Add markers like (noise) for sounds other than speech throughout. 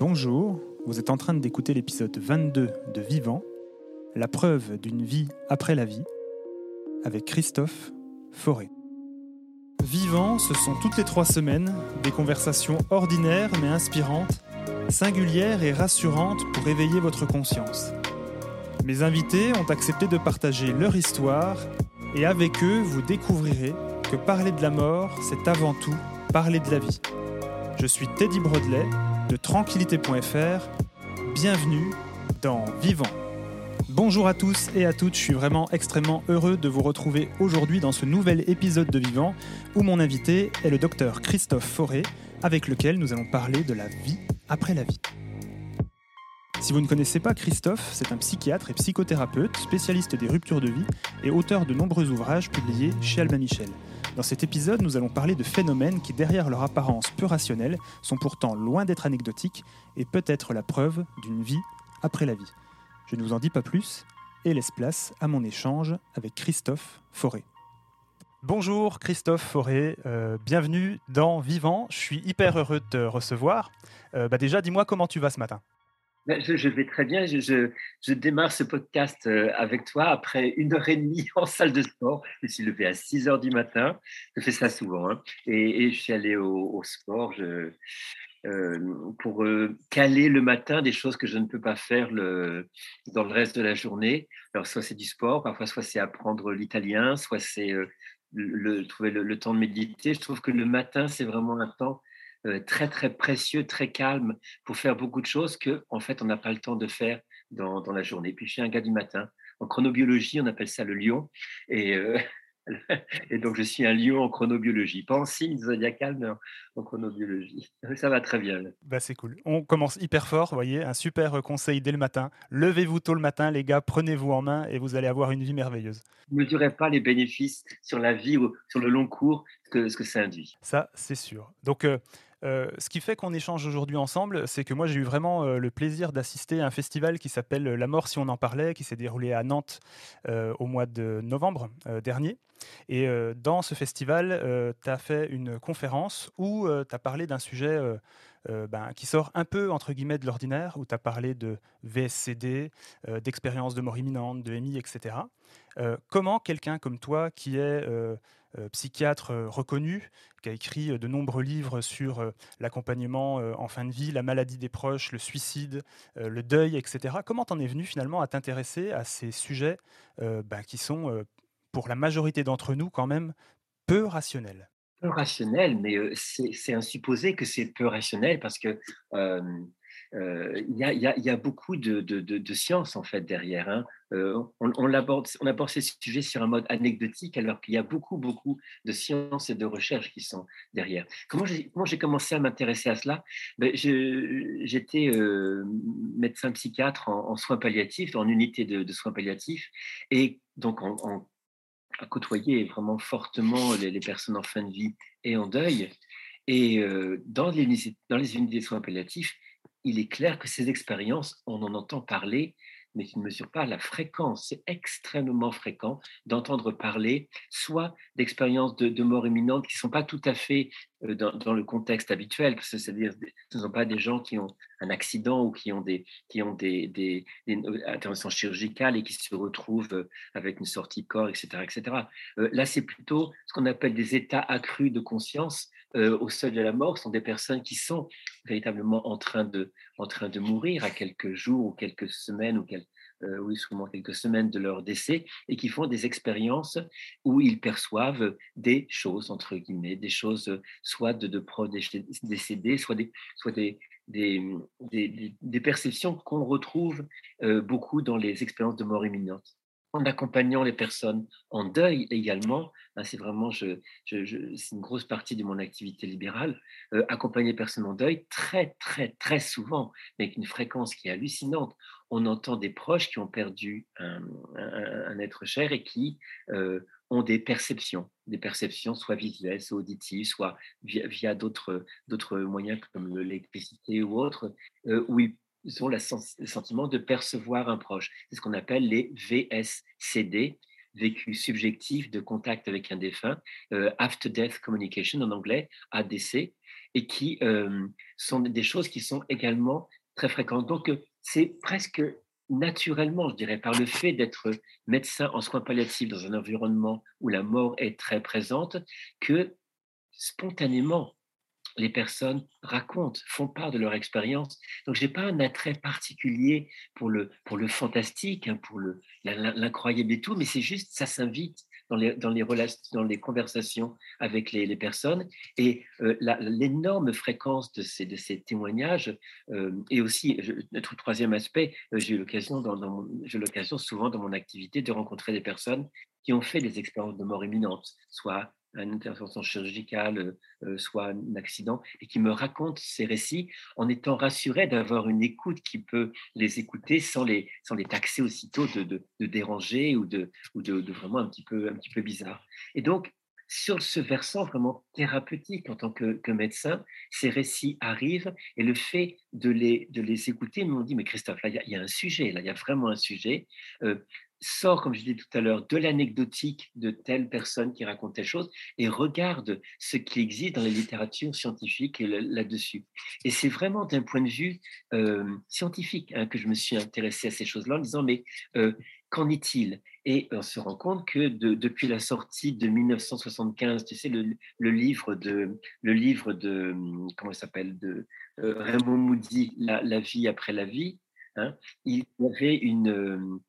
Bonjour, vous êtes en train d'écouter l'épisode 22 de Vivant, la preuve d'une vie après la vie, avec Christophe Forêt. Vivant, ce sont toutes les trois semaines des conversations ordinaires mais inspirantes, singulières et rassurantes pour éveiller votre conscience. Mes invités ont accepté de partager leur histoire et avec eux, vous découvrirez que parler de la mort, c'est avant tout parler de la vie. Je suis Teddy Brodelet de tranquillité.fr. Bienvenue dans Vivant. Bonjour à tous et à toutes, je suis vraiment extrêmement heureux de vous retrouver aujourd'hui dans ce nouvel épisode de Vivant où mon invité est le docteur Christophe Forêt avec lequel nous allons parler de la vie après la vie. Si vous ne connaissez pas Christophe, c'est un psychiatre et psychothérapeute, spécialiste des ruptures de vie et auteur de nombreux ouvrages publiés chez Albin Michel. Dans cet épisode, nous allons parler de phénomènes qui, derrière leur apparence peu rationnelle, sont pourtant loin d'être anecdotiques et peut-être la preuve d'une vie après la vie. Je ne vous en dis pas plus et laisse place à mon échange avec Christophe Forêt. Bonjour Christophe Forêt, euh, bienvenue dans Vivant. Je suis hyper heureux de te recevoir. Euh, bah déjà, dis-moi comment tu vas ce matin. Ben, je, vais très bien. Je, démarre ce podcast euh, avec toi après une heure et demie (laughs) en salle de sport. Je suis levé à 6 heures du matin. Je fais ça souvent. Hein. Et, je suis allé au, sport euh, pour euh, caler le matin des choses que je ne peux pas faire dans le reste de la journée. Alors, soit c'est du sport, parfois, soit c'est apprendre l'italien, soit c'est trouver le, temps de méditer. Je trouve que le matin, c'est vraiment un temps très très précieux, très calme pour faire beaucoup de choses que en fait on n'a pas le temps de faire dans, dans, la journée. Puis je suis un gars du matin. En chronobiologie, on appelle ça le lion. Et, euh, (laughs) et donc je suis un lion en chronobiologie. Pas en signe zodiacal, mais en, chronobiologie. Ça va très bien. Bah, c'est cool. On commence hyper fort, voyez, un super conseil dès le matin. Levez-vous tôt le matin, les gars, prenez-vous en main et vous allez avoir une vie merveilleuse. Ne mesurez pas les bénéfices sur la vie ou sur le long cours que ce que ça induit. Ça, c'est sûr. Donc, euh, euh, ce qui fait qu'on échange aujourd'hui ensemble, c'est que moi j'ai eu vraiment euh, le plaisir d'assister à un festival qui s'appelle La mort si on en parlait, qui s'est déroulé à Nantes euh, au mois de novembre dernier. Et dans ce festival, tu as fait une conférence où tu as parlé d'un sujet ben, qui sort un peu entre guillemets de l'ordinaire, où tu as parlé de VSCD, d'expérience de mort imminente, de MI, etc. comment quelqu'un comme toi, qui est euh, psychiatre euh, reconnu, qui a écrit euh, de nombreux livres sur l'accompagnement en fin de vie, la maladie des proches, le suicide, le deuil, etc. Comment t'en es venu finalement à t'intéresser à ces sujets bah, qui sont, pour la majorité d'entre nous, quand même peu rationnels? Peu rationnels, mais c'est un supposé que c'est peu rationnel parce que il y, a, beaucoup de, de, science en fait derrière. Hein. on, on, aborde, on aborde ces sujets sur un mode anecdotique alors qu'il y a beaucoup, beaucoup de sciences et de recherches qui sont derrière. Comment j'ai commencé à m'intéresser à cela? Ben, J'étais médecin psychiatre en, soins palliatifs, en unité de, soins palliatifs, et donc en, à côtoyer vraiment fortement les, les, personnes en fin de vie et en deuil. Et dans, les, dans les unités de soins palliatifs, il est clair que ces expériences, on en entend parler, mais qui ne mesurent pas la fréquence. C'est extrêmement fréquent d'entendre parler soit d'expériences de, mort imminente qui ne sont pas tout à fait euh, dans, le contexte habituel, c'est-à-dire ce ne sont pas des gens qui ont un accident ou qui ont des, qui ont des, des, interventions chirurgicales et qui se retrouvent euh, avec une sortie corps, etc. etc. Euh, là, c'est plutôt ce qu'on appelle des états accrus de conscience euh, au seuil de la mort sont des personnes qui sont véritablement en train de, en train de mourir à quelques jours ou quelques semaines ou quelques, euh, oui, souvent quelques semaines de leur décès, et qui font des expériences où ils perçoivent des choses, entre guillemets, des choses soit de, de proches décédés, soit des, soit des, des, des, perceptions qu'on retrouve euh, beaucoup dans les expériences de mort imminente en accompagnant les personnes en deuil également. C'est vraiment je, c'est une grosse partie de mon activité libérale. Euh, accompagner les personnes en deuil, très, très, très souvent, mais avec une fréquence qui est hallucinante. On entend des proches qui ont perdu un, être cher et qui euh, ont des perceptions, des perceptions soit visuelles, soit auditives, soit via, d'autres, d'autres moyens comme l'électricité ou autres, euh, où ils ont le sentiment de percevoir un proche. C'est ce qu'on appelle les VSCD, vécu subjectif de contact avec un défunt, euh, After Death Communication en anglais, ADC. et qui sont des choses qui sont également très fréquentes. Donc, c'est presque naturellement, je dirais, par le fait d'être médecin en soins palliatifs dans un environnement où la mort est très présente, que spontanément, les personnes racontent, font part de leur expérience. Donc, je n'ai pas un attrait particulier pour le, pour le fantastique, hein, pour l'incroyable et tout, mais c'est juste, ça s'invite dans les, dans les, dans conversations avec les, les personnes. Et euh, l'énorme fréquence de ces, de ces témoignages, euh, et aussi, notre troisième aspect, euh, j'ai eu l'occasion l'occasion souvent dans mon activité de rencontrer des personnes qui ont fait des expériences de mort imminente, soit une intervention chirurgicale, euh, euh, soit un accident, et qui me racontent ces récits en étant rassuré d'avoir une écoute qui peut les écouter sans les, sans les taxer aussitôt de, de, déranger ou, de, ou de, vraiment un petit, peu, un petit peu bizarre. Et donc, sur ce versant vraiment thérapeutique en tant que, que, médecin, ces récits arrivent et le fait de les, de les écouter m'ont dit, mais Christophe, là, il y, a un sujet, là, il y a vraiment un sujet. Euh, sort, comme je disais tout à l'heure, de l'anecdotique de telle personne qui raconte telle chose et regarde ce qui existe dans la littérature scientifique là-dessus. Et c'est vraiment d'un point de vue euh, scientifique hein, que je me suis intéressé à ces choses-là en disant, mais euh, qu'en est-il? Et on se rend compte que depuis la sortie de 1975, tu sais, le, livre de, le livre de comment s'appelle, de euh, Raymond Moody, la, vie après la vie, hein, il y avait une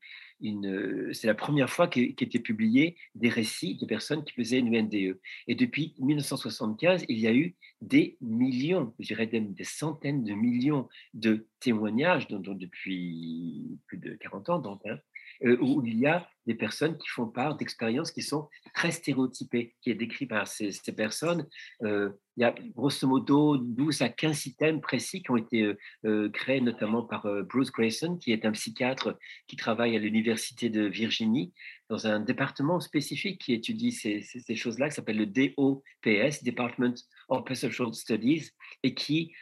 c'est la première fois qu'étaient publiés des récits de personnes qui faisaient une NDE. Et depuis 1975, il y a eu des millions, je dirais des, centaines de millions de témoignages, dont, depuis plus de 40 ans, donc, hein, euh, où il y a des personnes qui font part d'expériences qui sont très stéréotypées, qui est décrit par ces, personnes. Euh, il y a grosso modo 12 à 15 items précis qui ont été euh, créés notamment par Bruce Grayson, qui est un psychiatre qui travaille à l'Université de Virginie dans un département spécifique qui étudie ces, ces choses-là, qui s'appelle le DOPS, Department of Social Studies, et qui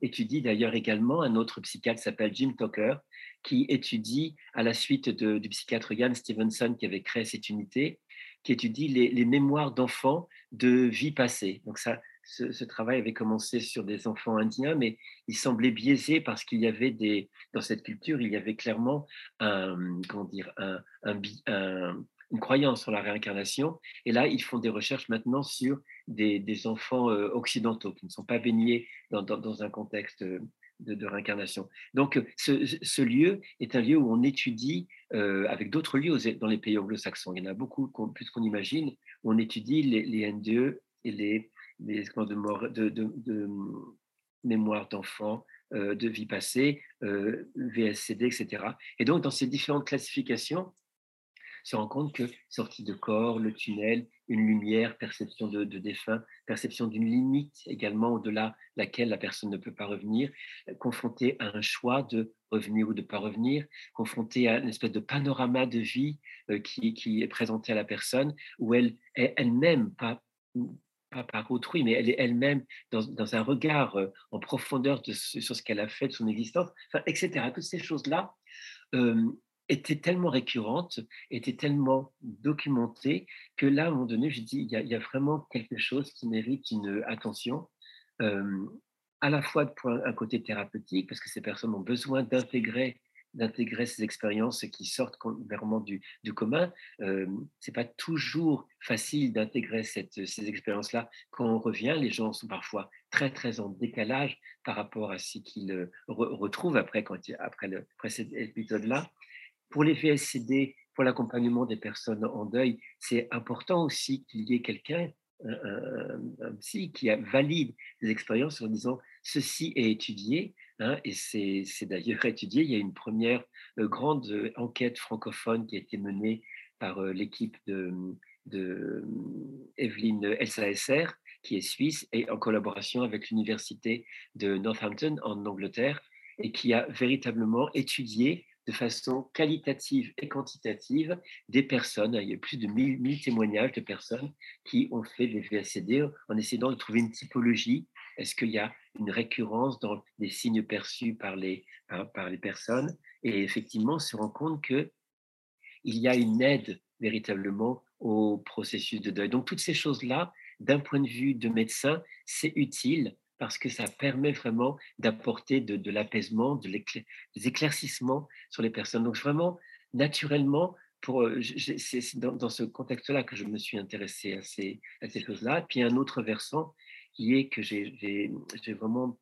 étudie d'ailleurs également un autre psychiatre qui s'appelle Jim Tucker, qui étudie, à la suite du psychiatre Ian Stevenson qui avait créé cette unité, qui étudie les, mémoires d'enfants de vie passée. Donc ça, ce, travail avait commencé sur des enfants indiens, mais il semblait biaisé parce qu'il y avait des, dans cette culture, il y avait clairement un, comment dire, un, une croyance sur la réincarnation. Et là, ils font des recherches maintenant sur des, enfants euh, occidentaux qui ne sont pas baignés dans, dans un contexte euh, de, réincarnation. Donc, ce, lieu est un lieu où on étudie, euh, avec d'autres lieux dans les pays anglo-saxons, il y en a beaucoup plus qu'on imagine, où on étudie les, les NDE et les, les de, de, mémoire d'enfants, euh, de vie passée, euh, VSCD, etc. Et donc, dans ces différentes classifications, se rend compte que sortie de corps, le tunnel, une lumière, perception de, défunt, perception d'une limite également au-delà laquelle la personne ne peut pas revenir, confronté à un choix de revenir ou de ne pas revenir, confronté à une espèce de panorama de vie euh, qui, qui, est présenté à la personne, où elle est elle-même, pas, pas par autrui, mais elle est elle-même dans, dans, un regard euh, en profondeur de sur ce qu'elle a fait de son existence, etc. Toutes ces choses-là euh, était tellement récurrente, était tellement documentée, que là, à un moment donné, j'ai dit, il y, a, vraiment quelque chose qui mérite une attention, à la fois pour un, côté thérapeutique, parce que ces personnes ont besoin d'intégrer d'intégrer ces expériences qui sortent vraiment du, commun. Euh, c'est pas toujours facile d'intégrer ces expériences-là quand on revient. Les gens sont parfois très très en décalage par rapport à ce qu'ils retrouvent après, quand, après, le, après cet épisode-là. Pour les VSCD, pour l'accompagnement des personnes en deuil, c'est important aussi qu'il y ait quelqu'un, un, psy, qui valide les expériences en disant ceci est étudié, hein, et c'est d'ailleurs (laughs) étudié. Il y a une première euh, grande euh, enquête francophone qui a été menée par euh, l'équipe de, de Evelyne SR, qui est suisse, et en collaboration avec l'université de Northampton en Angleterre, et qui a véritablement étudié de façon qualitative et quantitative des personnes. Il y a plus de 1000, témoignages de personnes qui ont fait des VSCD en essayant de trouver une typologie. Est-ce qu'il y a une récurrence dans les signes perçus par les, par, les personnes? Et effectivement, on se rend compte qu'il y a une aide véritablement au processus de deuil. Donc toutes ces choses-là d'un point de vue de médecin, c'est utile parce que ça permet vraiment d'apporter de, l'apaisement, de des éclaircissements sur les personnes. Donc vraiment, naturellement, euh, c'est dans, ce contexte-là que je me suis intéressé à ces, à ces choses-là. Puis un autre versant qui est que j'ai vraiment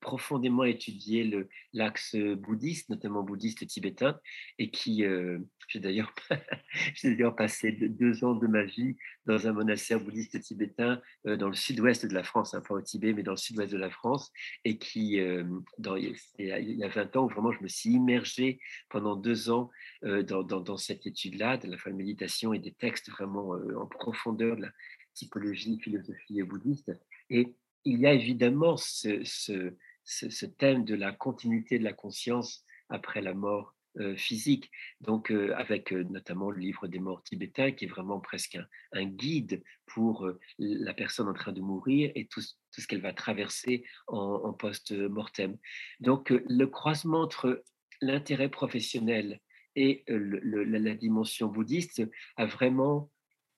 profondément étudié l'axe bouddhiste, notamment bouddhiste tibétain, et qui, euh, j'ai d'ailleurs (laughs) passé deux ans de ma vie dans un monastère bouddhiste tibétain euh, dans le sud-ouest de la France, hein, pas au Tibet, mais dans le sud-ouest de la France, et qui, euh, dans, il y a 20 ans, vraiment, je me suis immergé pendant deux ans dans, dans, cette étude-là, de la méditation et des textes vraiment en profondeur de la psychologie, philosophie bouddhiste. Et il y a évidemment ce, thème de la continuité de la conscience après la mort euh, physique. Donc, euh, avec euh, notamment le livre des morts tibétains, qui est vraiment presque un, guide pour la personne en train de mourir et tout, ce qu'elle va traverser en, post-mortem. Donc, le croisement entre l'intérêt professionnel et la dimension bouddhiste a vraiment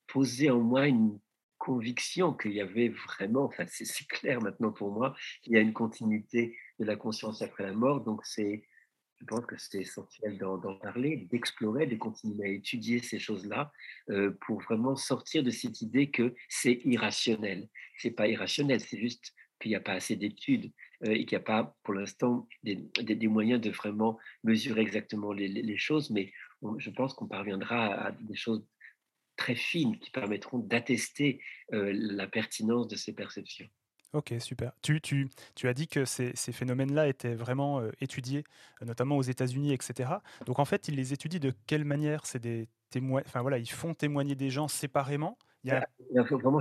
posé en moi une conviction qu'il y avait vraiment, enfin c'est clair maintenant pour moi, qu'il y a une continuité de la conscience après la mort. Donc c'est, je pense que c'est essentiel d'en parler, d'explorer, de continuer à étudier ces choses-là euh, pour vraiment sortir de cette idée que c'est irrationnel. C'est pas irrationnel, c'est juste qu'il n'y a pas assez d'études euh, et qu'il n'y a pas pour l'instant des, des, moyens de vraiment mesurer exactement les, les choses, mais je pense qu'on parviendra à des choses très fines qui permettront d'attester la pertinence de ces perceptions. Ok, super. Tu, tu, tu as dit que ces, ces phénomènes-là étaient vraiment étudiés, notamment aux États-Unis, etc. Donc en fait, ils les étudient de quelle manière? C'est des témoins, enfin voilà, ils font témoigner des gens séparément? Il y a... Bah, vraiment,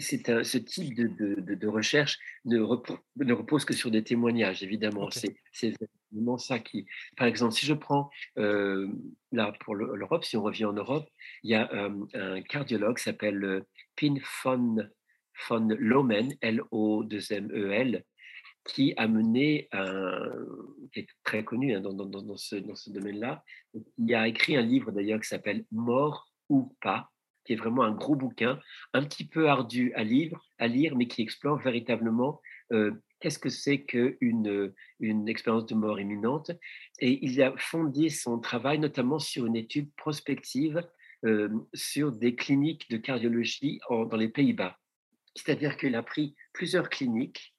c'est ce type de, de, recherche ne, ne, repose que sur des témoignages, évidemment. C'est vraiment ça qui. Par exemple, si je prends euh, là pour l'Europe, si on revient en Europe, il y a euh, un cardiologue qui s'appelle euh, Pin von, von Lomen, L-O-2-M-E-L, qui a mené un, qui est très connu hein, dans, dans, dans, ce, dans ce domaine-là. Il a écrit un livre d'ailleurs qui s'appelle Mort ou pas qui est vraiment un gros bouquin, un petit peu ardu à lire, à lire mais qui explore véritablement euh, qu'est-ce que c'est qu'une une expérience de mort imminente. Et il a fondé son travail notamment sur une étude prospective euh, sur des cliniques de cardiologie dans les Pays-Bas. C'est-à-dire qu'il a pris plusieurs cliniques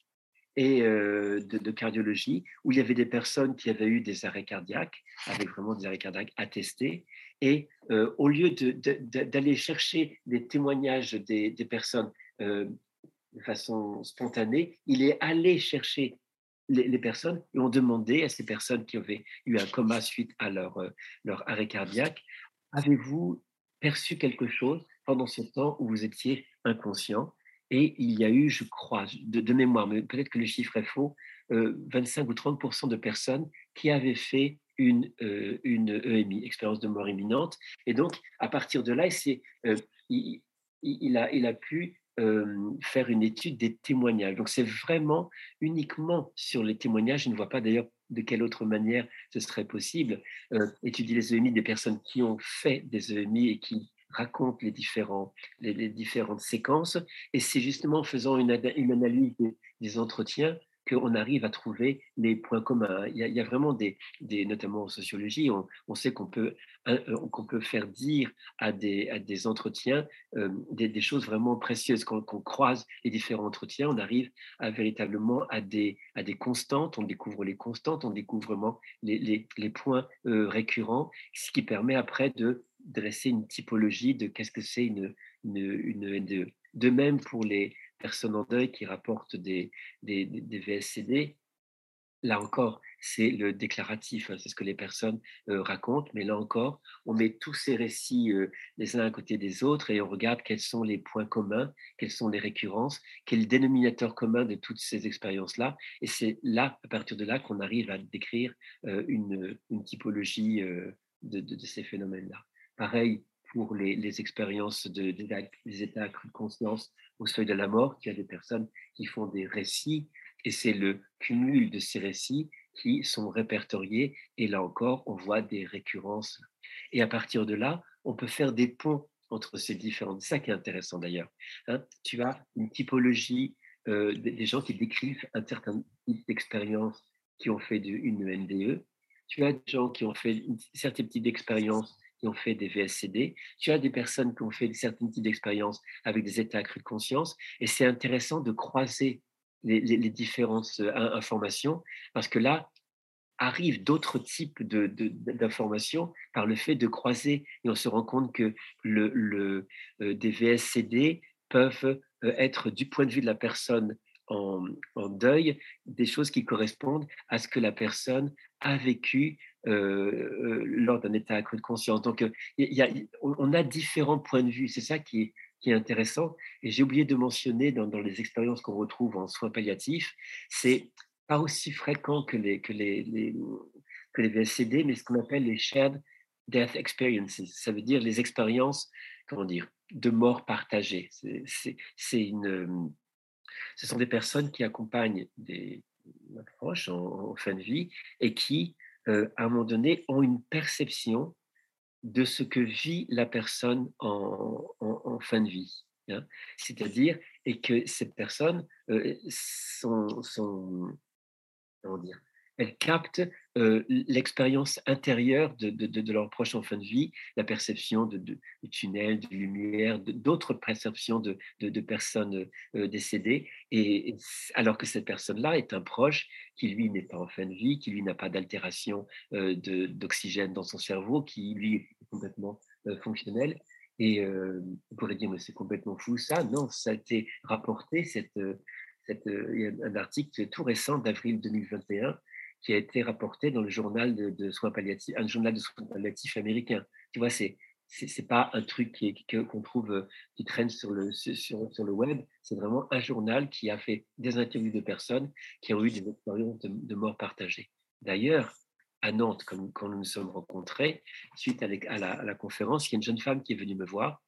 et euh, de, de, cardiologie où il y avait des personnes qui avaient eu des arrêts cardiaques, avec vraiment des arrêts cardiaques attestés, et euh, au lieu d'aller chercher des témoignages des, personnes euh, de façon spontanée, il est allé chercher les, personnes et ont demandé à ces personnes qui avaient eu un coma suite à euh, leur arrêt cardiaque, avez-vous perçu quelque chose pendant ce temps où vous étiez inconscient? Et il y a eu, je crois, de, mémoire, mais peut-être que le chiffre est faux, 25 ou 30% de personnes qui avaient fait une, euh, une EMI, expérience de mort imminente. Et donc, à partir de là, euh, il, a, il a pu euh, faire une étude des témoignages. Donc, c'est vraiment uniquement sur les témoignages. Je ne vois pas d'ailleurs de quelle autre manière ce serait possible. étudier les EMI des personnes qui ont fait des EMI et qui racontent les, différents, les, différentes séquences. Et c'est justement en faisant une analyse des entretiens qu'on arrive à trouver les points communs. Il y a, vraiment des, des, notamment en sociologie, on, sait qu'on peut, euh, qu'on peut faire dire à des, à des entretiens euh, des, choses vraiment précieuses. Quand, on croise les différents entretiens, on arrive à, véritablement à des, à des constantes, on découvre les constantes, on découvre vraiment les, les, points euh, récurrents, ce qui permet après de dresser une typologie de qu'est-ce que c'est une, une, une de même pour les, personnes en deuil qui rapportent des, des, VSCD. Là encore, c'est le déclaratif, hein, c'est ce que les personnes euh, racontent, mais là encore, on met tous ces récits euh, les uns à côté des autres et on regarde quels sont les points communs, quelles sont les récurrences, quel est le dénominateur commun de toutes ces expériences-là. Et c'est là, à partir de là, qu'on arrive à décrire euh, une, une, typologie de, ces phénomènes-là. Pareil pour les, les expériences de, des états de conscience au seuil de la mort, il y a des personnes qui font des récits, et c'est le cumul de ces récits qui sont répertoriés, et là encore, on voit des récurrences. Et à partir de là, on peut faire des ponts entre ces différentes. C'est ça qui est intéressant d'ailleurs. Hein. tu as une typologie euh, des gens qui décrivent un certain type d'expérience qui ont fait une NDE. Tu as des gens qui ont fait une certaine type d'expérience qui ont fait des VSCD. Tu as des personnes qui ont fait certaines types d'expériences avec des états accrus de conscience. Et c'est intéressant de croiser les, les, différentes euh, informations parce que là, arrivent d'autres types d'informations de, par le fait de croiser et on se rend compte que le, le euh, des VSCD peuvent euh, être du point de vue de la personne en, deuil des choses qui correspondent à ce que la personne a vécu euh, lors d'un état accru de conscience. Donc, a, on a différents points de vue. C'est ça qui est, intéressant. Et j'ai oublié de mentionner dans, les expériences qu'on retrouve en soins palliatifs, c'est pas aussi fréquent que les, que les, que les VSCD, mais ce qu'on appelle les shared death experiences. Ça veut dire les expériences, comment dire, de mort partagée. C'est une, ce sont des personnes qui accompagnent des proches en, fin de vie et qui, euh, à un moment donné, ont une perception de ce que vit la personne en, fin de vie. Hein. C'est-à-dire, et que cette personne euh, sont, comment dire, elles captent l'expérience intérieure de, de, de, leur proche en fin de vie, la perception de, de, tunnels, de lumière, d'autres perceptions de, personnes décédées, et, alors que cette personne-là est un proche qui, lui, n'est pas en fin de vie, qui, lui, n'a pas d'altération d'oxygène dans son cerveau, qui, lui, est complètement fonctionnel. Et on pourrait dire, mais c'est complètement fou ça. Non, ça a été rapporté, cette, cette, un article tout récent d'avril 2021 qui a été rapporté dans le journal de, soins palliatifs, un journal de soins palliatifs américain. Tu vois, c'est c'est pas un truc qu'on trouve euh, qui traîne sur le sur, sur le web. C'est vraiment un journal qui a fait des interviews de personnes qui ont eu des expériences de, de mort partagée. D'ailleurs, à Nantes, quand nous nous sommes rencontrés, suite à, la, conférence, il y a une jeune femme qui est venue me voir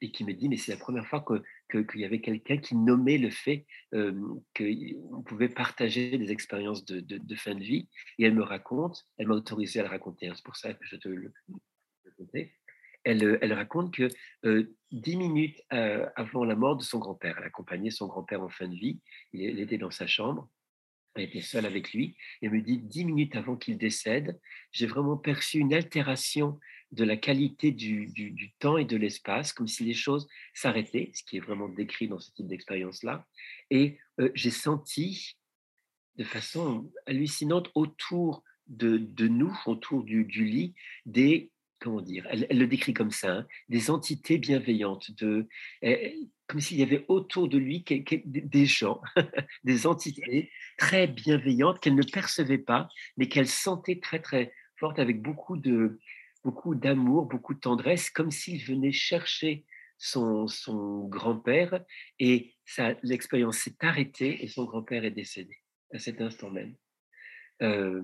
et qui me dit, mais c'est la première fois qu'il que, y avait quelqu'un qui nommait le fait euh, qu'on pouvait partager des expériences de, fin de vie. Et elle me raconte, elle m'a autorisé à le raconter, hein, c'est pour ça que je te le raconter. Elle, elle, raconte que euh, dix minutes euh, avant la mort de son grand-père, elle accompagnait son grand-père en fin de vie, il était dans sa chambre, elle était seule avec lui, et me dit dix minutes avant qu'il décède, j'ai vraiment perçu une altération de la qualité du, du, temps et de l'espace, comme si les choses s'arrêtaient, ce qui est vraiment décrit dans ce type d'expérience-là. Et euh, j'ai senti de façon hallucinante autour de, de nous, autour du, du, lit, des comment dire, elle, le décrit comme ça, hein, des entités bienveillantes, de, comme s'il y avait autour de lui des gens, (laughs) des entités très bienveillantes qu'elle ne percevait pas, mais qu'elle sentait très très forte avec beaucoup de beaucoup d'amour, beaucoup de tendresse, comme s'il venait chercher son, son grand-père et l'expérience s'est arrêtée et son grand-père est décédé à cet instant même. Euh,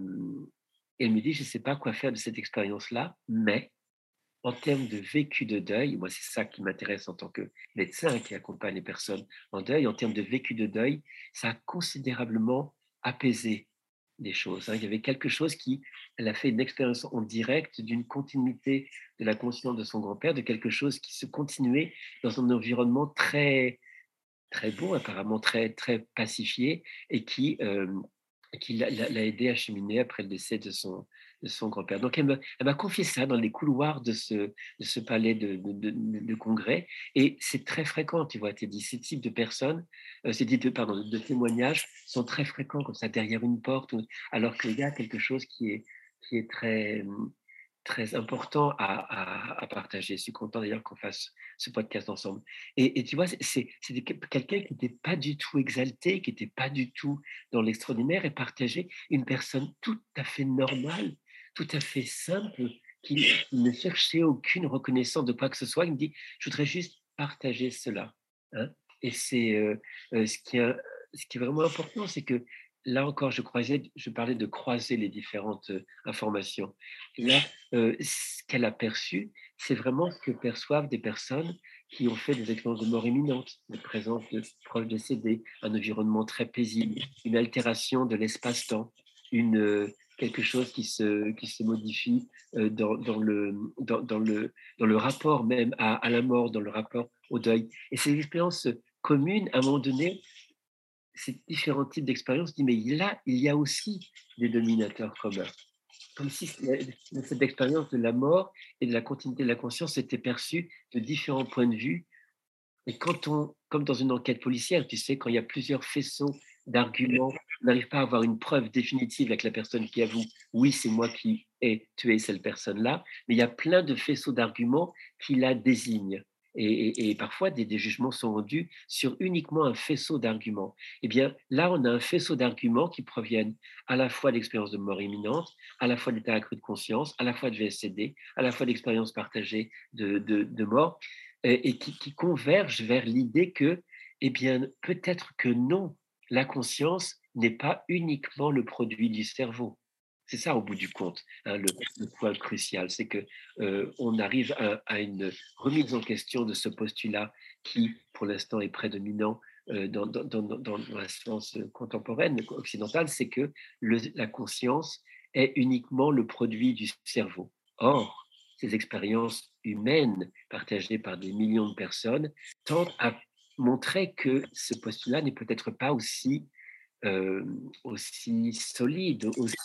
elle me dit, je ne sais pas quoi faire de cette expérience-là, mais en termes de vécu de deuil, moi c'est ça qui m'intéresse en tant que médecin qui accompagne les personnes en deuil, en termes de vécu de deuil, ça a considérablement apaisé les choses. Hein. Il y avait quelque chose qui, elle a fait une expérience en direct d'une continuité de la conscience de son grand-père, de quelque chose qui se continuait dans un environnement très très beau, apparemment très très pacifié, et qui euh, qui l'a aidé à cheminer après le décès de son, de son grand-père. Donc, elle m'a confié ça dans les couloirs de ce, de ce palais de, de, congrès. Et c'est très fréquent, tu vois, dit, ces types de personnes, euh, ces types de, pardon, de témoignages sont très fréquents, comme ça, derrière une porte, alors qu'il y a quelque chose qui est, qui est très, très important à, partager. Je suis content d'ailleurs qu'on fasse ce podcast ensemble. Et, tu vois, c'est quelqu'un qui n'était pas du tout exalté, qui n'était pas du tout dans l'extraordinaire et partager une personne tout à fait normale, tout à fait simple, qui ne cherchait aucune reconnaissance de quoi que ce soit. Il me dit, je voudrais juste partager cela. Hein. Et c'est euh, euh, ce qui est vraiment important, c'est que là encore, je, croisais, je parlais de croiser les différentes euh, informations. là, euh, ce qu'elle a perçu, c'est vraiment ce que perçoivent des personnes qui ont fait des expériences de mort imminente, la présence de proches décédés, un environnement très paisible, une altération de l'espace-temps, une, quelque chose qui se, qui se modifie dans, le, dans, le, dans le rapport même à, à, la mort, dans le rapport au deuil. Et ces expériences communes, à un moment donné, ces différents types d'expériences, dit, mais là, il y a aussi des dominateurs communs. Comme si cette expérience de la mort et de la continuité de la conscience était perçue de différents points de vue. Et quand on, comme dans une enquête policière, tu sais, quand il y a plusieurs faisceaux d'arguments, on n'arrive pas à avoir une preuve définitive avec la personne qui avoue, oui, c'est moi qui ai tué cette personne-là, mais il y a plein de faisceaux d'arguments qui la désignent et, parfois des, jugements sont rendus sur uniquement un faisceau d'arguments. Eh bien, là, on a un faisceau d'arguments qui proviennent à la fois de l'expérience de mort imminente, à la fois d'état accru de conscience, à la fois de VSCD, à la fois d'expérience partagée de, mort, et, qui, qui, convergent vers l'idée que, eh bien, peut-être que non, la conscience n'est pas uniquement le produit du cerveau. C'est ça au bout du compte, hein, le, point crucial, c'est que euh, on arrive à, une remise en question de ce postulat qui, pour l'instant, est prédominant euh, dans, la science contemporaine occidentale, c'est que la conscience est uniquement le produit du cerveau. Or, ces expériences humaines partagées par des millions de personnes tendent à montrer que ce postulat n'est peut-être pas aussi euh, aussi solide, aussi,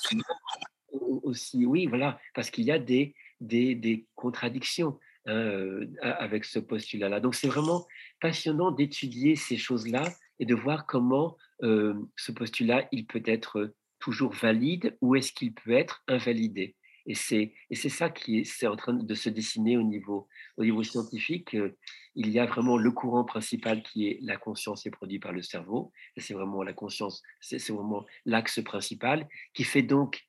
aussi, oui, voilà, parce qu'il y a des, des, des contradictions hein, euh, avec ce postulat-là. Donc c'est vraiment passionnant d'étudier ces choses-là et de voir comment euh, ce postulat, il peut être toujours valide ou est-ce qu'il peut être invalidé. Et c'est, et c'est ça qui est, en train de se dessiner au niveau, au niveau scientifique. Euh, il y a vraiment le courant principal qui est la conscience est produite par le cerveau. C'est vraiment la conscience, c'est, vraiment l'axe principal qui fait donc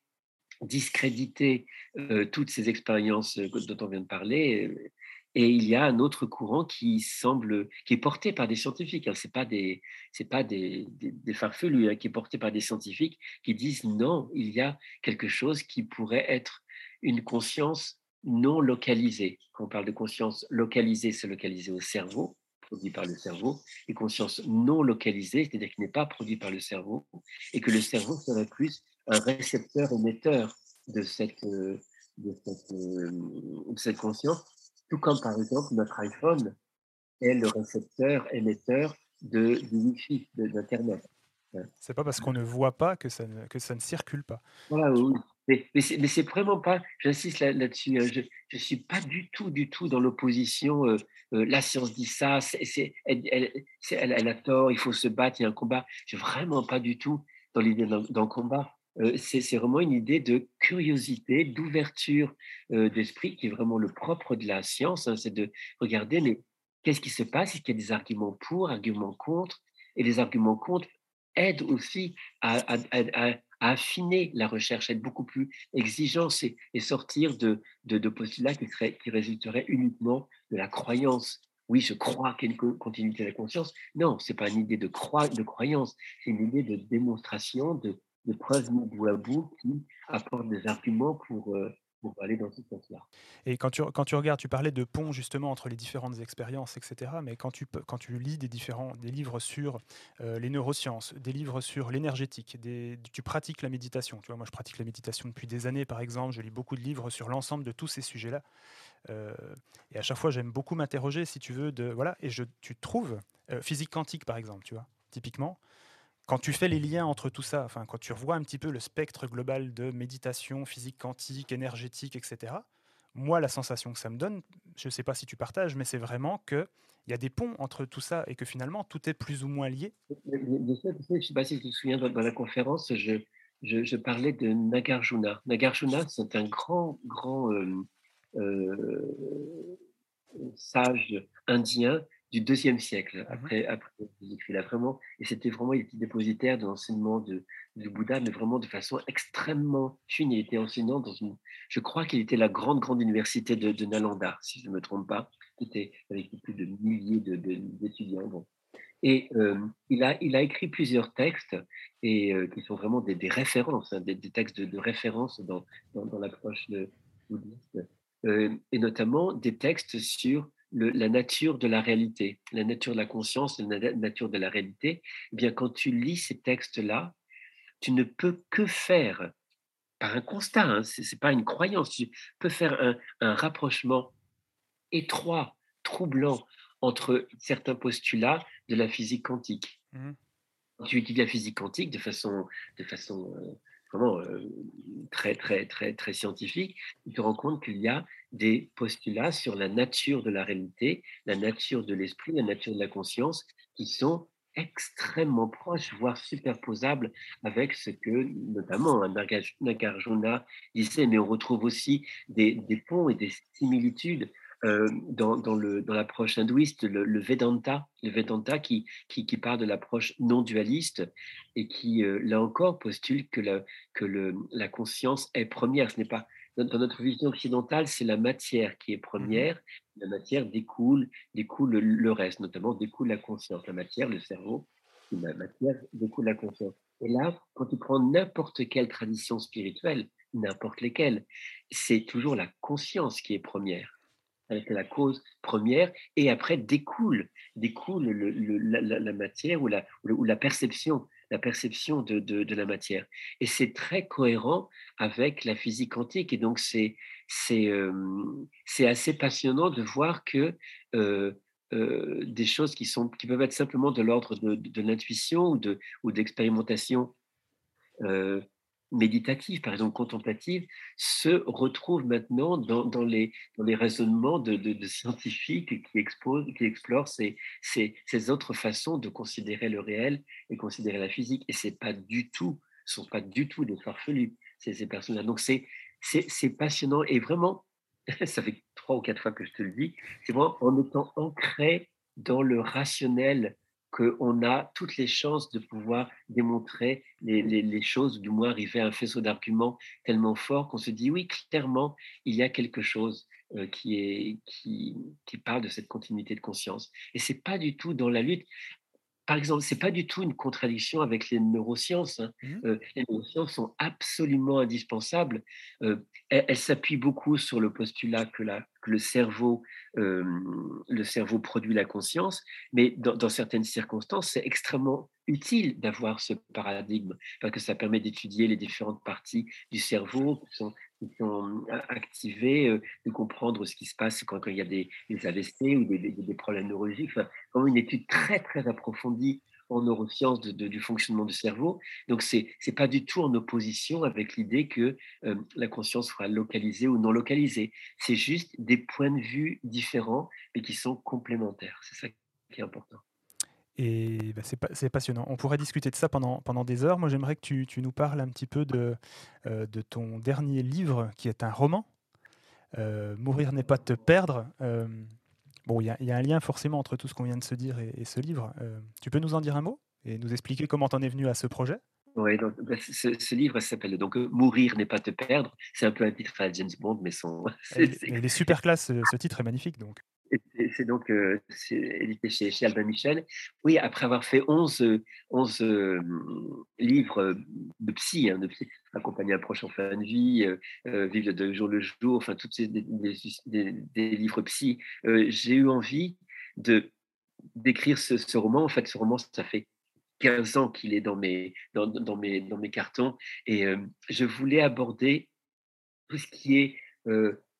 discréditer euh, toutes ces expériences euh, dont on vient de parler. Et il y a un autre courant qui semble, qui est porté par des scientifiques. Hein. C'est pas des, c'est pas des, des, farfelus, hein, qui est porté par des scientifiques qui disent non, il y a quelque chose qui pourrait être une conscience non localisée. Quand on parle de conscience localisée, c'est localisé au cerveau, produit par le cerveau, et conscience non localisée, c'est-à-dire qui n'est pas produit par le cerveau, et que le cerveau serait plus un récepteur émetteur de cette, de cette, de cette conscience, tout comme par exemple notre iPhone est le récepteur émetteur de, du Wi-Fi, d'Internet. C'est pas parce qu'on ne voit pas que ça ne, que ça ne circule pas. Voilà, oui. Mais, c'est vraiment pas, j'insiste là-dessus, hein, je ne suis pas du tout, du tout dans l'opposition. Euh, euh, la science dit ça, elle, a tort, il faut se battre, il y a un combat. Je suis vraiment pas du tout dans l'idée d'un combat. Euh, c'est vraiment une idée de curiosité, d'ouverture d'esprit qui est vraiment le propre de la science. Hein, c'est de regarder, mais qu'est-ce qui se passe? Est-ce qu'il y a des arguments pour, arguments contre? Et les arguments contre aident aussi à, affiner la recherche, être beaucoup plus exigeant et, sortir de, de, postulats qui, qui résulteraient uniquement de la croyance. Oui, je crois qu'il y a une continuité de la conscience. Non, ce n'est pas une idée de, de croyance, c'est une idée de démonstration, de, de preuves bout à bout qui apportent des arguments pour, euh, pour aller dans ce sens-là. Et quand tu, quand tu regardes, tu parlais de pont justement entre les différentes expériences, etc. Mais quand tu, quand tu lis des, différents, des livres sur euh, les neurosciences, des livres sur l'énergétique, tu pratiques la méditation. Tu vois, moi, je pratique la méditation depuis des années, par exemple. Je lis beaucoup de livres sur l'ensemble de tous ces sujets-là. Euh, et à chaque fois, j'aime beaucoup m'interroger, si tu veux, de voilà. Et je, tu trouves euh, physique quantique, par exemple, tu vois, typiquement quand tu fais les liens entre tout ça, enfin, quand tu revois un petit peu le spectre global de méditation, physique quantique, énergétique, etc., moi, la sensation que ça me donne, je ne sais pas si tu partages, mais c'est vraiment qu'il y a des ponts entre tout ça et que finalement, tout est plus ou moins lié. je ne sais pas si tu te souviens, dans la conférence, je, parlais de Nagarjuna. Nagarjuna, c'est un grand, grand euh, euh, sage indien du deuxième siècle mmh après, après Jésus-Christ. vraiment, et c'était vraiment, il était dépositaire de l'enseignement de, du Bouddha, mais vraiment de façon extrêmement fine. Il était enseignant dans une, je crois qu'il était la grande, grande université de, de Nalanda, si je ne me trompe pas, qui était avec plus de milliers d'étudiants. Bon. Et euh, il, a, il a écrit plusieurs textes et euh, qui sont vraiment des, des références, hein, des, des, textes de, de référence dans, dans, dans l'approche bouddhiste, euh, et notamment des textes sur la nature de la réalité, la nature de la conscience, la nature de la réalité, eh bien quand tu lis ces textes-là, tu ne peux que faire par un constat, hein, ce n'est pas une croyance. Tu peux faire un, un rapprochement étroit, troublant entre certains postulats de la physique quantique. Mmh tu étudies la physique quantique de façon, de façon euh, vraiment euh, très, très, très, très scientifique, tu te rends compte qu'il y a des postulats sur la nature de la réalité, la nature de l'esprit, la nature de la conscience, qui sont extrêmement proches, voire superposables avec ce que notamment Nagarjuna disait, mais on retrouve aussi des ponts et des similitudes euh, dans, dans l'approche hindouiste, le, Vedanta, le Vedanta qui, qui, qui part de l'approche non dualiste et qui, euh, là encore, postule que, la, que le, la conscience est première. Ce n'est pas dans, notre vision occidentale, c'est la matière qui est mmh première. La matière découle, découle le reste, notamment découle la conscience. La matière, le cerveau, la matière découle la conscience. Et là, quand tu prends n'importe quelle tradition spirituelle, n'importe lesquelles, c'est toujours la conscience qui est première avec la cause première, et après découle, découle la, matière ou la, ou la perception, la perception de, de, la matière. Et c'est très cohérent avec la physique quantique. Et donc, c'est euh, assez passionnant de voir que euh, euh, des choses qui, sont, qui peuvent être simplement de l'ordre de, de l'intuition ou de ou d'expérimentation méditative, par exemple contemplative, se retrouve maintenant dans, dans, les, dans les raisonnements de, de, scientifiques qui, exposent, qui explorent ces, ces, ces, autres façons de considérer le réel et considérer la physique. Et c'est pas du tout, sont pas du tout des farfelus, ces, ces personnes-là. Donc c'est, passionnant et vraiment, (laughs) ça fait trois ou quatre fois que je te le dis, c'est vraiment en étant ancré dans le rationnel qu'on a toutes les chances de pouvoir démontrer les, choses, du moins arriver à un faisceau d'arguments tellement fort qu'on se dit oui, clairement, il y a quelque chose euh, qui, qui parle de cette continuité de conscience. Et c'est pas du tout dans la lutte par exemple, ce n'est pas du tout une contradiction avec les neurosciences. Hein. Mmh euh, les neurosciences sont absolument indispensables. Euh, elles s'appuient beaucoup sur le postulat que la, que le cerveau, euh, le cerveau produit la conscience, mais dans, certaines circonstances, c'est extrêmement utile d'avoir ce paradigme parce que ça permet d'étudier les différentes parties du cerveau qui sont, sont activées, euh, de comprendre ce qui se passe quand, il y a des, AVC ou des, problèmes neurologiques. Enfin, vraiment une étude très très approfondie en neurosciences du fonctionnement du cerveau. Donc, ce n'est pas du tout en opposition avec l'idée que euh, la conscience sera localisée ou non localisée. C'est juste des points de vue différents, mais qui sont complémentaires. C'est ça qui est important. Et bah, c'est passionnant. On pourrait discuter de ça pendant, pendant des heures. Moi, j'aimerais que tu, tu, nous parles un petit peu de, euh, de ton dernier livre, qui est un roman. Euh, Mourir n'est pas te perdre. Bon, il y, a un lien forcément entre tout ce qu'on vient de se dire et, ce livre. Euh, tu peux nous en dire un mot et nous expliquer comment tu en es venu à ce projet? Oui, donc, bah, ce, livre s'appelle donc euh, Mourir n'est pas te perdre. C'est un peu un titre à James Bond, mais son. (laughs) Il est super classe, ce titre est magnifique donc. C'est donc euh, édité chez, chez, Albin Michel. Oui, après avoir fait 11, 11 euh, livres de psy, hein, accompagner un proche en fin de vie, euh, vivre de jour le jour, enfin, tous ces des, livres psy, j'ai eu envie d'écrire ce, roman. En fait, ce roman, ça fait 15 ans qu'il est dans mes cartons et je voulais aborder tout ce qui est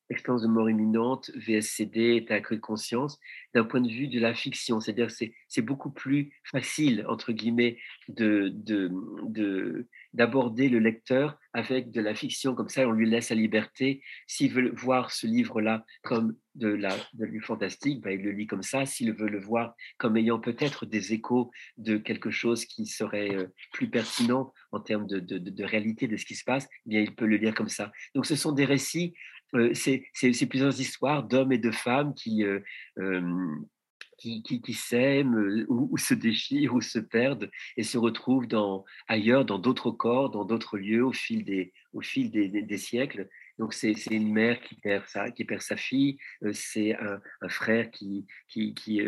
expérience de mort imminente, VSCD, état accru de conscience, d'un point de vue de la fiction. C'est-à-dire que c'est beaucoup plus facile, entre guillemets, de, de, d'aborder le lecteur avec de la fiction, comme ça on lui laisse la liberté. S'il veut voir ce livre-là comme de la, de, du fantastique, ben, il le lit comme ça. S'il veut le voir comme ayant peut-être des échos de quelque chose qui serait euh, plus pertinent en termes de, de, de, réalité de ce qui se passe, eh bien il peut le lire comme ça. Donc ce sont des récits c'est plusieurs histoires d'hommes et de femmes qui, qui, s'aiment ou, se déchirent ou se perdent et se retrouvent ailleurs, dans d'autres corps, dans d'autres lieux au fil des, au fil des, siècles. Donc c'est une mère qui perd sa, qui perd sa fille, c'est un, frère qui, qui,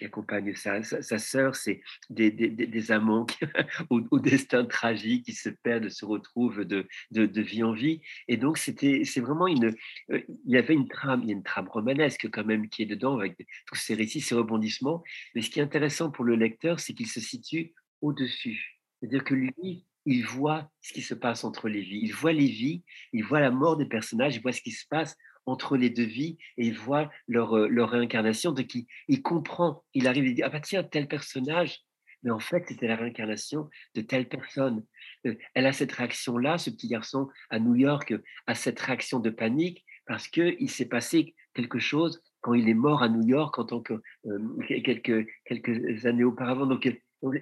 qui accompagne sa, sa, sœur, c'est des, des, amants (laughs) au, destin tragique qui se perdent, se retrouvent de, de, de vie en vie. Et donc, c'était, c'est vraiment une. Euh, il y avait une trame, il y a une trame romanesque quand même qui est dedans, avec tous ces récits, ces rebondissements. Mais ce qui est intéressant pour le lecteur, c'est qu'il se situe au-dessus. C'est-à-dire que lui, il voit ce qui se passe entre les vies. Il voit les vies, il voit la mort des personnages, il voit ce qui se passe entre les deux vies et il voit leur, euh, leur réincarnation. Donc il, il comprend, il arrive à dire, ah bah tiens, tel personnage, mais en fait c'était la réincarnation de telle personne. Euh, elle a cette réaction-là, ce petit garçon à New York a cette réaction de panique parce qu'il s'est passé quelque chose quand il est mort à New York en tant que euh, quelques, quelques années auparavant. Donc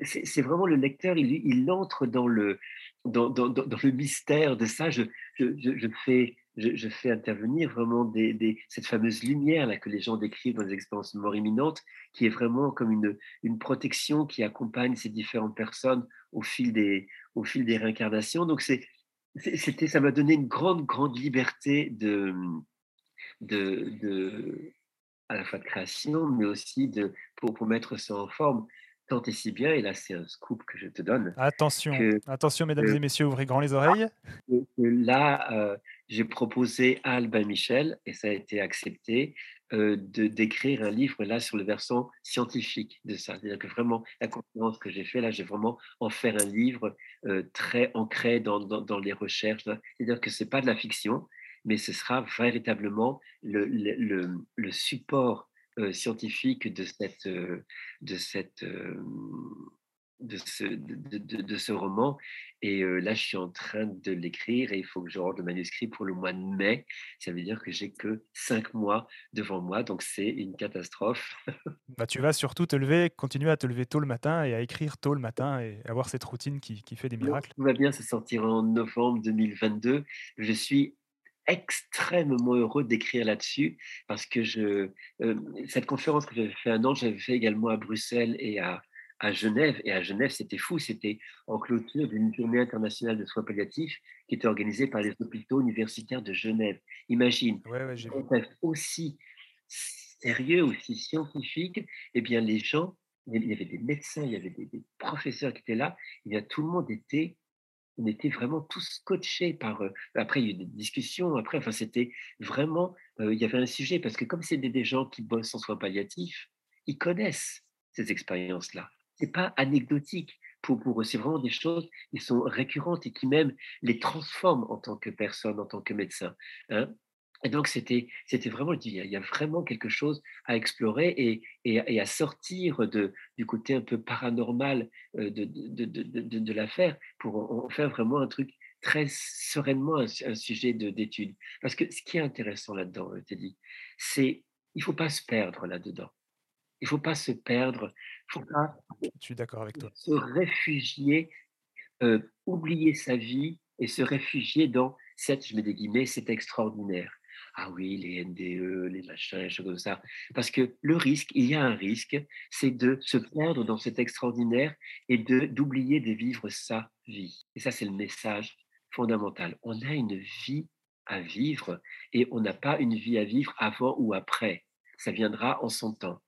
c'est vraiment le lecteur, il, il entre dans le, dans, dans, dans, le mystère de ça. Je, je, je fais, je, fais intervenir vraiment cette fameuse lumière là, que les gens décrivent dans les expériences de mort imminente, qui est vraiment comme une, une protection qui accompagne ces différentes personnes au fil des, au fil des réincarnations. Donc, c'était, ça m'a donné une grande, grande liberté de, de, de, à la fois de création, mais aussi de, pour, pour mettre ça en forme tant et si bien, et là c'est un scoop que je te donne. Attention, attention mesdames et messieurs, ouvrez grand les oreilles. là, euh, j'ai proposé à Albin Michel, et ça a été accepté, euh, de d'écrire un livre là sur le versant scientifique de ça. C'est-à-dire que vraiment, la conférence que j'ai fait là, j'ai vraiment en faire un livre euh, très ancré dans, dans, les recherches. C'est-à-dire que c'est pas de la fiction, mais ce sera véritablement le, le, le support euh, scientifique de, cette, euh, de, cette, euh, de, ce, de, de, ce roman. Et là, je suis en train de l'écrire et il faut que je rende le manuscrit pour le mois de mai. Ça veut dire que j'ai que cinq mois devant moi, donc c'est une catastrophe. (laughs) bah, tu vas surtout te lever, continuer à te lever tôt le matin et à écrire tôt le matin et avoir cette routine qui, qui fait des miracles. Tout va bien, ça sortira en novembre 2022. Je suis extrêmement heureux d'écrire là-dessus parce que je, euh, cette conférence que j'avais fait un an, j'avais fait également à Bruxelles et à, à Genève. Et à Genève, c'était fou, c'était en clôture d'une journée internationale de soins palliatifs qui était organisée par les hôpitaux universitaires de Genève. Imagine, ouais, aussi sérieux, aussi scientifique, eh bien les gens, il y avait des médecins, il y avait des, des professeurs qui étaient là, eh bien tout le monde était on était vraiment tous scotchés par. après, il y a eu des discussions. Après, enfin, c'était vraiment. il y avait un sujet parce que comme c'est des, gens qui bossent en soins palliatifs, ils connaissent ces expériences-là. C'est pas anecdotique pour, pour eux. C'est vraiment des choses qui sont récurrentes et qui même les transforment en tant que personne, en tant que médecin. Hein. Et donc, c'était, c'était vraiment, il y a vraiment quelque chose à explorer et, et, à sortir de, du côté un peu paranormal de, de, de, de l'affaire pour en faire vraiment un truc très sereinement un, sujet d'étude. Parce que ce qui est intéressant là-dedans, Teddy, c'est il ne faut pas se perdre là-dedans. Il ne faut pas se perdre. faut pas Je suis d'accord avec toi. Se réfugier, oublier sa vie et se réfugier dans cette, je mets des guillemets, c'est extraordinaire ah oui, les NDE, les machins, les choses comme ça. Parce que le risque, il y a un risque, c'est de se perdre dans cet extraordinaire et d'oublier de vivre sa vie. Et ça, c'est le message fondamental. On a une vie à vivre et on n'a pas une vie à vivre avant ou après. Ça viendra en son temps.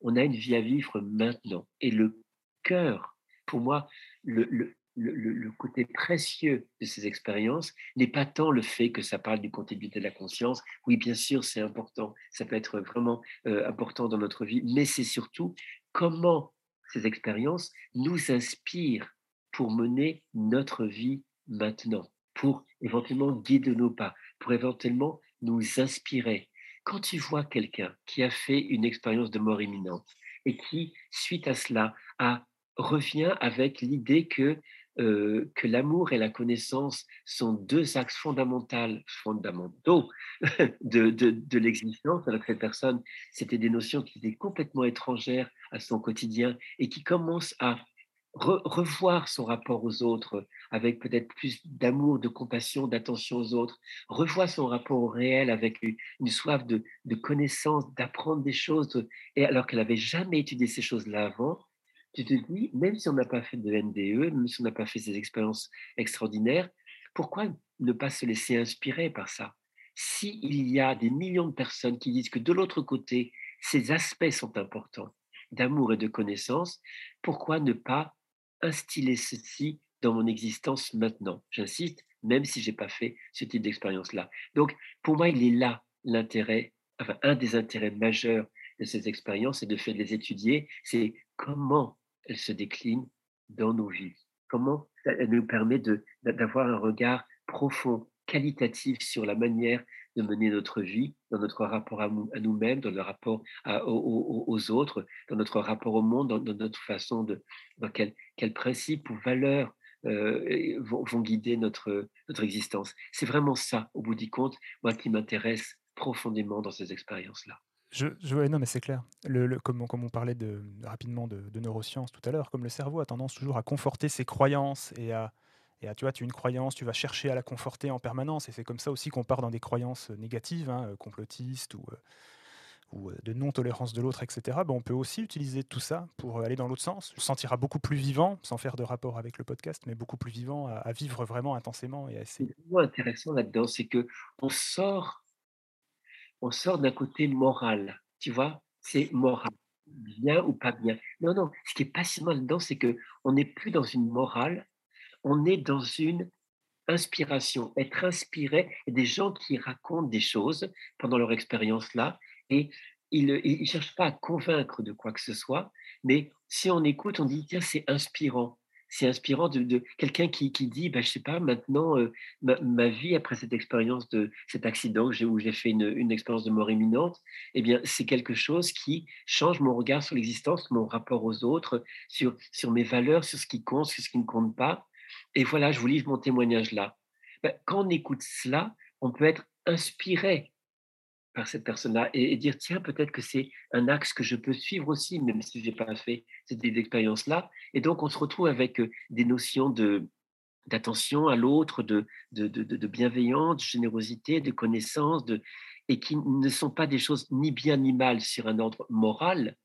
On a une vie à vivre maintenant. Et le cœur, pour moi, le, le, côté précieux de ces expériences n'est pas tant le fait que ça parle du continuité de la conscience. Oui, bien sûr, c'est important. Ça peut être vraiment euh, important dans notre vie, mais c'est surtout comment ces expériences nous inspirent pour mener notre vie maintenant, pour éventuellement guider nos pas, pour éventuellement nous inspirer. Quand tu vois quelqu'un qui a fait une expérience de mort imminente et qui, suite à cela, revient avec l'idée que euh, que l'amour et la connaissance sont deux axes fondamentaux, (laughs) de, l'existence, alors que cette personne, c'était des notions qui étaient complètement étrangères à son quotidien et qui commence à revoir son rapport aux autres avec peut-être plus d'amour, de compassion, d'attention aux autres, revoit son rapport au réel avec une, soif de, de connaissance, d'apprendre des choses, et alors qu'elle n'avait jamais étudié ces choses-là avant, tu te dis, même si on n'a pas fait de NDE, même si on n'a pas fait ces expériences extraordinaires, pourquoi ne pas se laisser inspirer par ça? S'il y a des millions de personnes qui disent que de l'autre côté, ces aspects sont importants, d'amour et de connaissance, pourquoi ne pas instiller ceci dans mon existence maintenant? J'insiste, même si je n'ai pas fait ce type d'expérience-là. Donc, pour moi, il est là l'intérêt, enfin, un des intérêts majeurs de ces expériences et de faire de les étudier, c'est comment elle se décline dans nos vies. comment elle nous permet d'avoir un regard profond, qualitatif sur la manière de mener notre vie, dans notre rapport à, nous-mêmes, dans le rapport aux, autres, dans notre rapport au monde, dans, notre façon de, dans quels quel principes ou valeurs euh, vont, guider notre, notre existence. C'est vraiment ça, au bout du compte, moi qui m'intéresse profondément dans ces expériences-là. Je, non, mais c'est clair. Comme, on parlait de, rapidement de, de neurosciences tout à l'heure, comme le cerveau a tendance toujours à conforter ses croyances et à, tu vois, tu as une croyance, tu vas chercher à la conforter en permanence. Et c'est comme ça aussi qu'on part dans des croyances négatives, hein, complotistes ou, ou de non-tolérance de l'autre, etc. On peut aussi utiliser tout ça pour aller dans l'autre sens. On se sentira beaucoup plus vivant, sans faire de rapport avec le podcast, mais beaucoup plus vivant à, vivre vraiment intensément et à essayer. Ce qui est intéressant là-dedans, c'est que on sort, on sort d'un côté moral. Tu vois, c'est moral bien ou pas bien. Non, non, ce qui est passionnant là-dedans, c'est que on n'est plus dans une morale, on est dans une inspiration, être inspiré, et des gens qui racontent des choses pendant leur expérience là, et ils ne cherchent pas à convaincre de quoi que ce soit, mais si on écoute, on dit, tiens, c'est inspirant. C'est inspirant de, quelqu'un qui, dit, bah, je sais pas, maintenant, euh, ma, vie après cette expérience de cet accident où j'ai fait une, une, expérience de mort imminente, eh bien, c'est quelque chose qui change mon regard sur l'existence, mon rapport aux autres, sur, sur mes valeurs, sur ce qui compte, sur ce qui ne compte pas. Et voilà, je vous livre mon témoignage là. Ben, quand on écoute cela, on peut être inspiré par cette personne-là et, dire tiens peut-être que c'est un axe que je peux suivre aussi même si je n'ai pas fait cette expérience-là et donc on se retrouve avec euh, des notions de d'attention à l'autre de de, de, de, bienveillance de générosité de connaissance de et qui ne sont pas des choses ni bien ni mal sur un ordre moral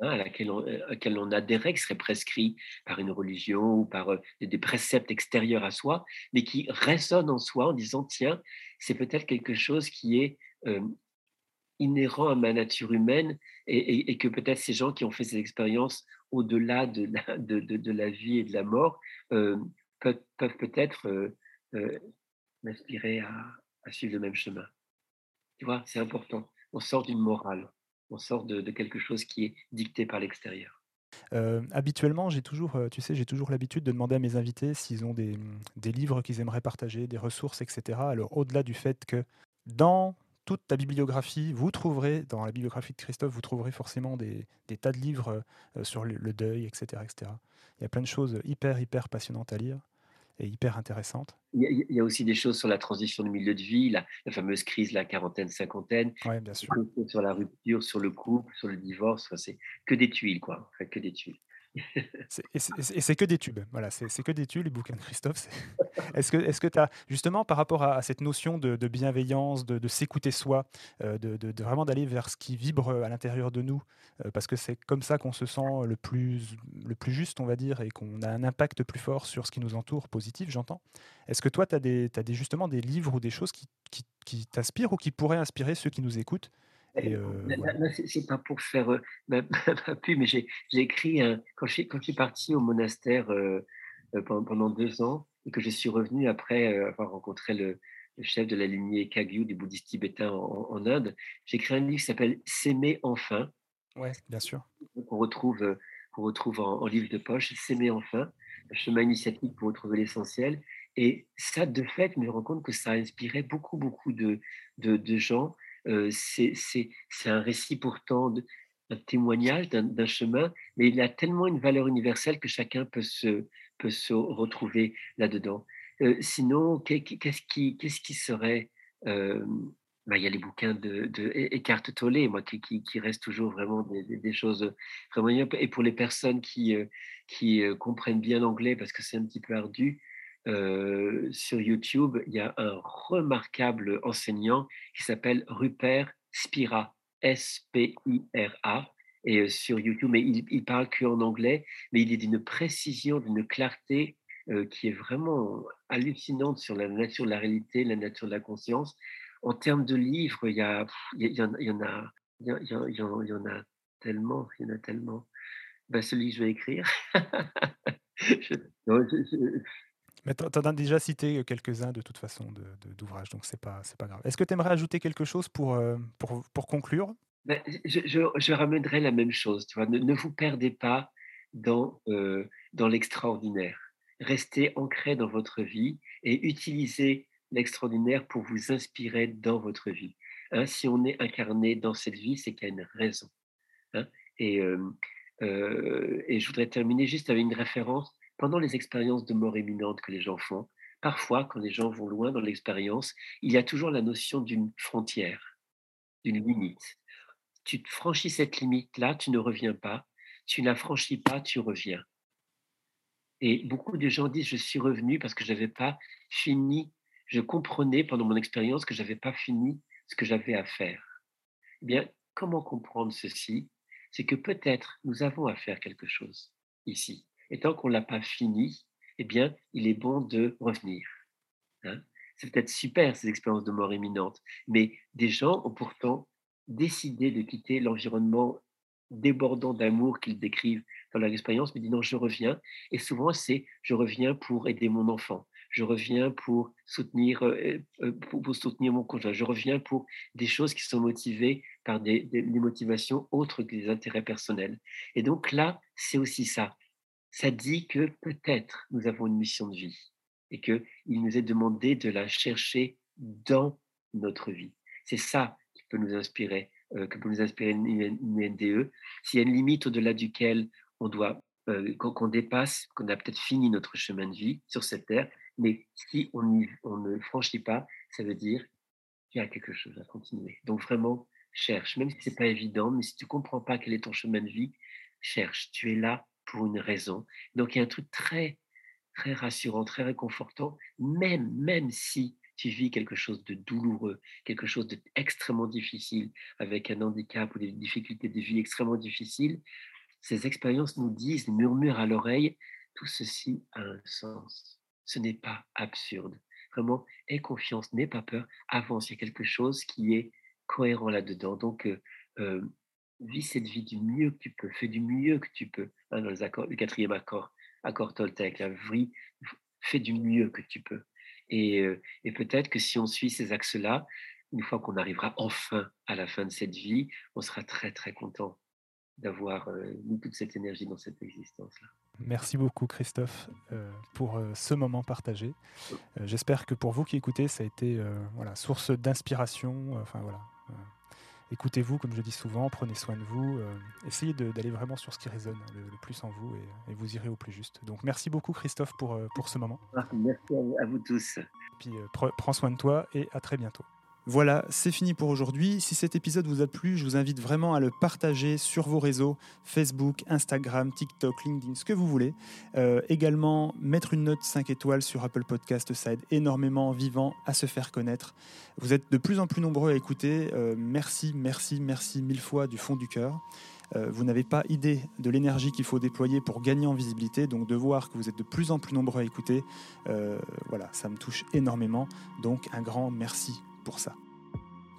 Hein, à laquelle on, euh, on a des règles, qui seraient prescrits par une religion ou par euh, des préceptes extérieurs à soi, mais qui résonnent en soi en disant, tiens, c'est peut-être quelque chose qui est euh, inhérent à ma nature humaine et, que peut-être ces gens qui ont fait ces expériences au-delà de la, de, de, la vie et de la mort peuvent, peuvent peut-être m'inspirer à, suivre le même chemin. Tu vois, c'est important. On sort d'une morale on sort de, quelque chose qui est dicté par l'extérieur. Euh, habituellement, j'ai toujours, euh, tu sais, j'ai toujours l'habitude de demander à mes invités s'ils ont des, livres qu'ils aimeraient partager, des ressources, etc. Alors, au-delà du fait que dans toute ta bibliographie, vous trouverez, dans la bibliographie de Christophe, vous trouverez forcément des, tas de livres euh, sur le, le, deuil, etc., etc. Il y a plein de choses hyper, hyper passionnantes à lire est hyper intéressante. Il y, a, aussi des choses sur la transition de milieu de vie, la, fameuse crise, la quarantaine-cinquantaine. Oui, bien sûr. Sur la rupture, sur le couple, sur le divorce, c'est que des tuiles, quoi. que des tuiles et c'est que des tubes. Voilà, c'est que des tubes, les bouquins de Christophe. (laughs) Est-ce que est tu as, justement, par rapport à, cette notion de, bienveillance, de, s'écouter soi, euh, de, vraiment d'aller vers ce qui vibre à l'intérieur de nous, euh, parce que c'est comme ça qu'on se sent le plus, le plus juste, on va dire, et qu'on a un impact plus fort sur ce qui nous entoure, positif, j'entends. Est-ce que toi, tu as, des, as des, justement des livres ou des choses qui t'inspirent ou qui pourraient inspirer ceux qui nous écoutent euh, c'est pas pour faire euh, (laughs) ma, pub, mais j'ai écrit quand, je, quand je suis parti au monastère euh, pendant, deux ans et que je suis revenu après avoir rencontré le, chef de la lignée Kagyu des bouddhistes tibétains en, Inde, j'ai écrit un livre qui s'appelle S'aimer enfin. Ouais, bien sûr. Qu'on retrouve, qu'on retrouve en, livre de poche, S'aimer enfin, un chemin initiatique pour retrouver l'essentiel. Et ça, de fait, je me rends compte que ça a inspiré beaucoup, beaucoup de, de, de gens c'est un récit pourtant, un témoignage d'un chemin, mais il a tellement une valeur universelle que chacun peut se, retrouver là-dedans. sinon, qu'est-ce qui, serait bah, il y a les bouquins de, de moi, qui, qui, restent toujours vraiment des, des, choses vraiment Et pour les personnes qui, qui comprennent bien l'anglais, parce que c'est un petit peu ardu, euh, sur YouTube, il y a un remarquable enseignant qui s'appelle Rupert Spira, S-P-I-R-A, et euh, sur YouTube, mais il, il parle qu'en anglais, mais il est d'une précision, d'une clarté euh, qui est vraiment hallucinante sur la nature de la réalité, la nature de la conscience. En termes de livres, il y, en, a, tellement, il y en a tellement. Ben, celui que je vais écrire. je, mais tu en as déjà cité quelques-uns de toute façon d'ouvrages, donc c'est pas, pas grave. Est-ce que tu aimerais ajouter quelque chose pour, pour, pour conclure? Ben, je, je, ramènerai la même chose. Tu vois. Ne, vous perdez pas dans, dans l'extraordinaire. restez ancré dans votre vie et utilisez l'extraordinaire pour vous inspirer dans votre vie. Hein, si on est incarné dans cette vie, c'est qu'il y a une raison. Hein. et, et je voudrais terminer juste avec une référence. Pendant les expériences de mort imminente que les gens font, parfois, quand les gens vont loin dans l'expérience, il y a toujours la notion d'une frontière, d'une limite. Tu franchis cette limite-là, tu ne reviens pas. Tu ne la franchis pas, tu reviens. Et beaucoup de gens disent, je suis revenu parce que je n'avais pas fini, je comprenais pendant mon expérience que je n'avais pas fini ce que j'avais à faire. Eh bien, comment comprendre ceci? C'est que peut-être nous avons à faire quelque chose ici. Et tant qu'on ne l'a pas fini, eh bien, il est bon de revenir. Hein. C'est peut-être super ces expériences de mort imminente, mais des gens ont pourtant décidé de quitter l'environnement débordant d'amour qu'ils décrivent dans leur expérience, me dit non, je reviens. Et souvent, c'est je reviens pour aider mon enfant, je reviens pour soutenir, euh, euh, pour, soutenir mon conjoint, je reviens pour des choses qui sont motivées par des, des, motivations autres que des intérêts personnels. Et donc là, c'est aussi ça. Ça dit que peut-être nous avons une mission de vie et qu'il nous est demandé de la chercher dans notre vie. C'est ça qui peut nous inspirer euh, que peut nous inspirer une, NDE, s'il y a une limite au-delà duquel on doit, euh, qu'on dépasse, qu'on a peut-être fini notre chemin de vie sur cette terre, mais si on, on ne franchit pas, ça veut dire qu'il y a quelque chose à continuer. Donc vraiment, cherche, même si c'est pas évident, mais si tu comprends pas quel est ton chemin de vie, cherche. Tu es là pour une raison. Donc il y a un truc très très rassurant, très réconfortant, même même si tu vis quelque chose de douloureux, quelque chose d'extrêmement difficile, avec un handicap ou des difficultés de vie extrêmement difficiles, ces expériences nous disent, murmurent à l'oreille, tout ceci a un sens. Ce n'est pas absurde. Vraiment, aie confiance, n'aie pas peur, avance. Il y a quelque chose qui est cohérent là-dedans. Donc, euh, euh, vis cette vie du mieux que tu peux, fais du mieux que tu peux. Hein, dans les accords, le quatrième accord, accord Toltec, la vie, fais du mieux que tu peux. Et, peut-être que si on suit ces axes-là, une fois qu'on arrivera enfin à la fin de cette vie, on sera très très content d'avoir mis toute cette énergie dans cette existence-là. Merci beaucoup Christophe pour ce moment partagé. J'espère que pour vous qui écoutez, ça a été voilà, source d'inspiration. Enfin voilà, écoutez-vous, comme je dis souvent, prenez soin de vous, euh, essayez d'aller vraiment sur ce qui résonne le, plus en vous et, vous irez au plus juste. Donc merci beaucoup Christophe pour, euh, pour ce moment. Merci à vous tous. Puis euh, prends soin de toi et à très bientôt. Voilà, c'est fini pour aujourd'hui. Si cet épisode vous a plu, je vous invite vraiment à le partager sur vos réseaux Facebook, Instagram, TikTok, LinkedIn, ce que vous voulez. Euh, également, mettre une note 5 étoiles sur Apple Podcast, ça aide énormément Vivant à se faire connaître. Vous êtes de plus en plus nombreux à écouter. Euh, merci, merci, merci mille fois du fond du cœur. Euh, vous n'avez pas idée de l'énergie qu'il faut déployer pour gagner en visibilité. Donc de voir que vous êtes de plus en plus nombreux à écouter, voilà, ça me touche énormément. Donc un grand merci pour ça.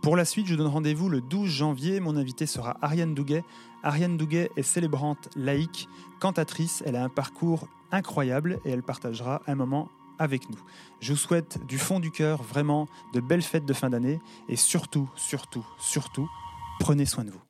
Pour la suite, je donne rendez-vous le 12 janvier. Mon invité sera Ariane Douguet. Ariane Douguet est célébrante laïque, cantatrice. Elle a un parcours incroyable et elle partagera un moment avec nous. Je vous souhaite du fond du cœur vraiment de belles fêtes de fin d'année et surtout, surtout, surtout, prenez soin de vous.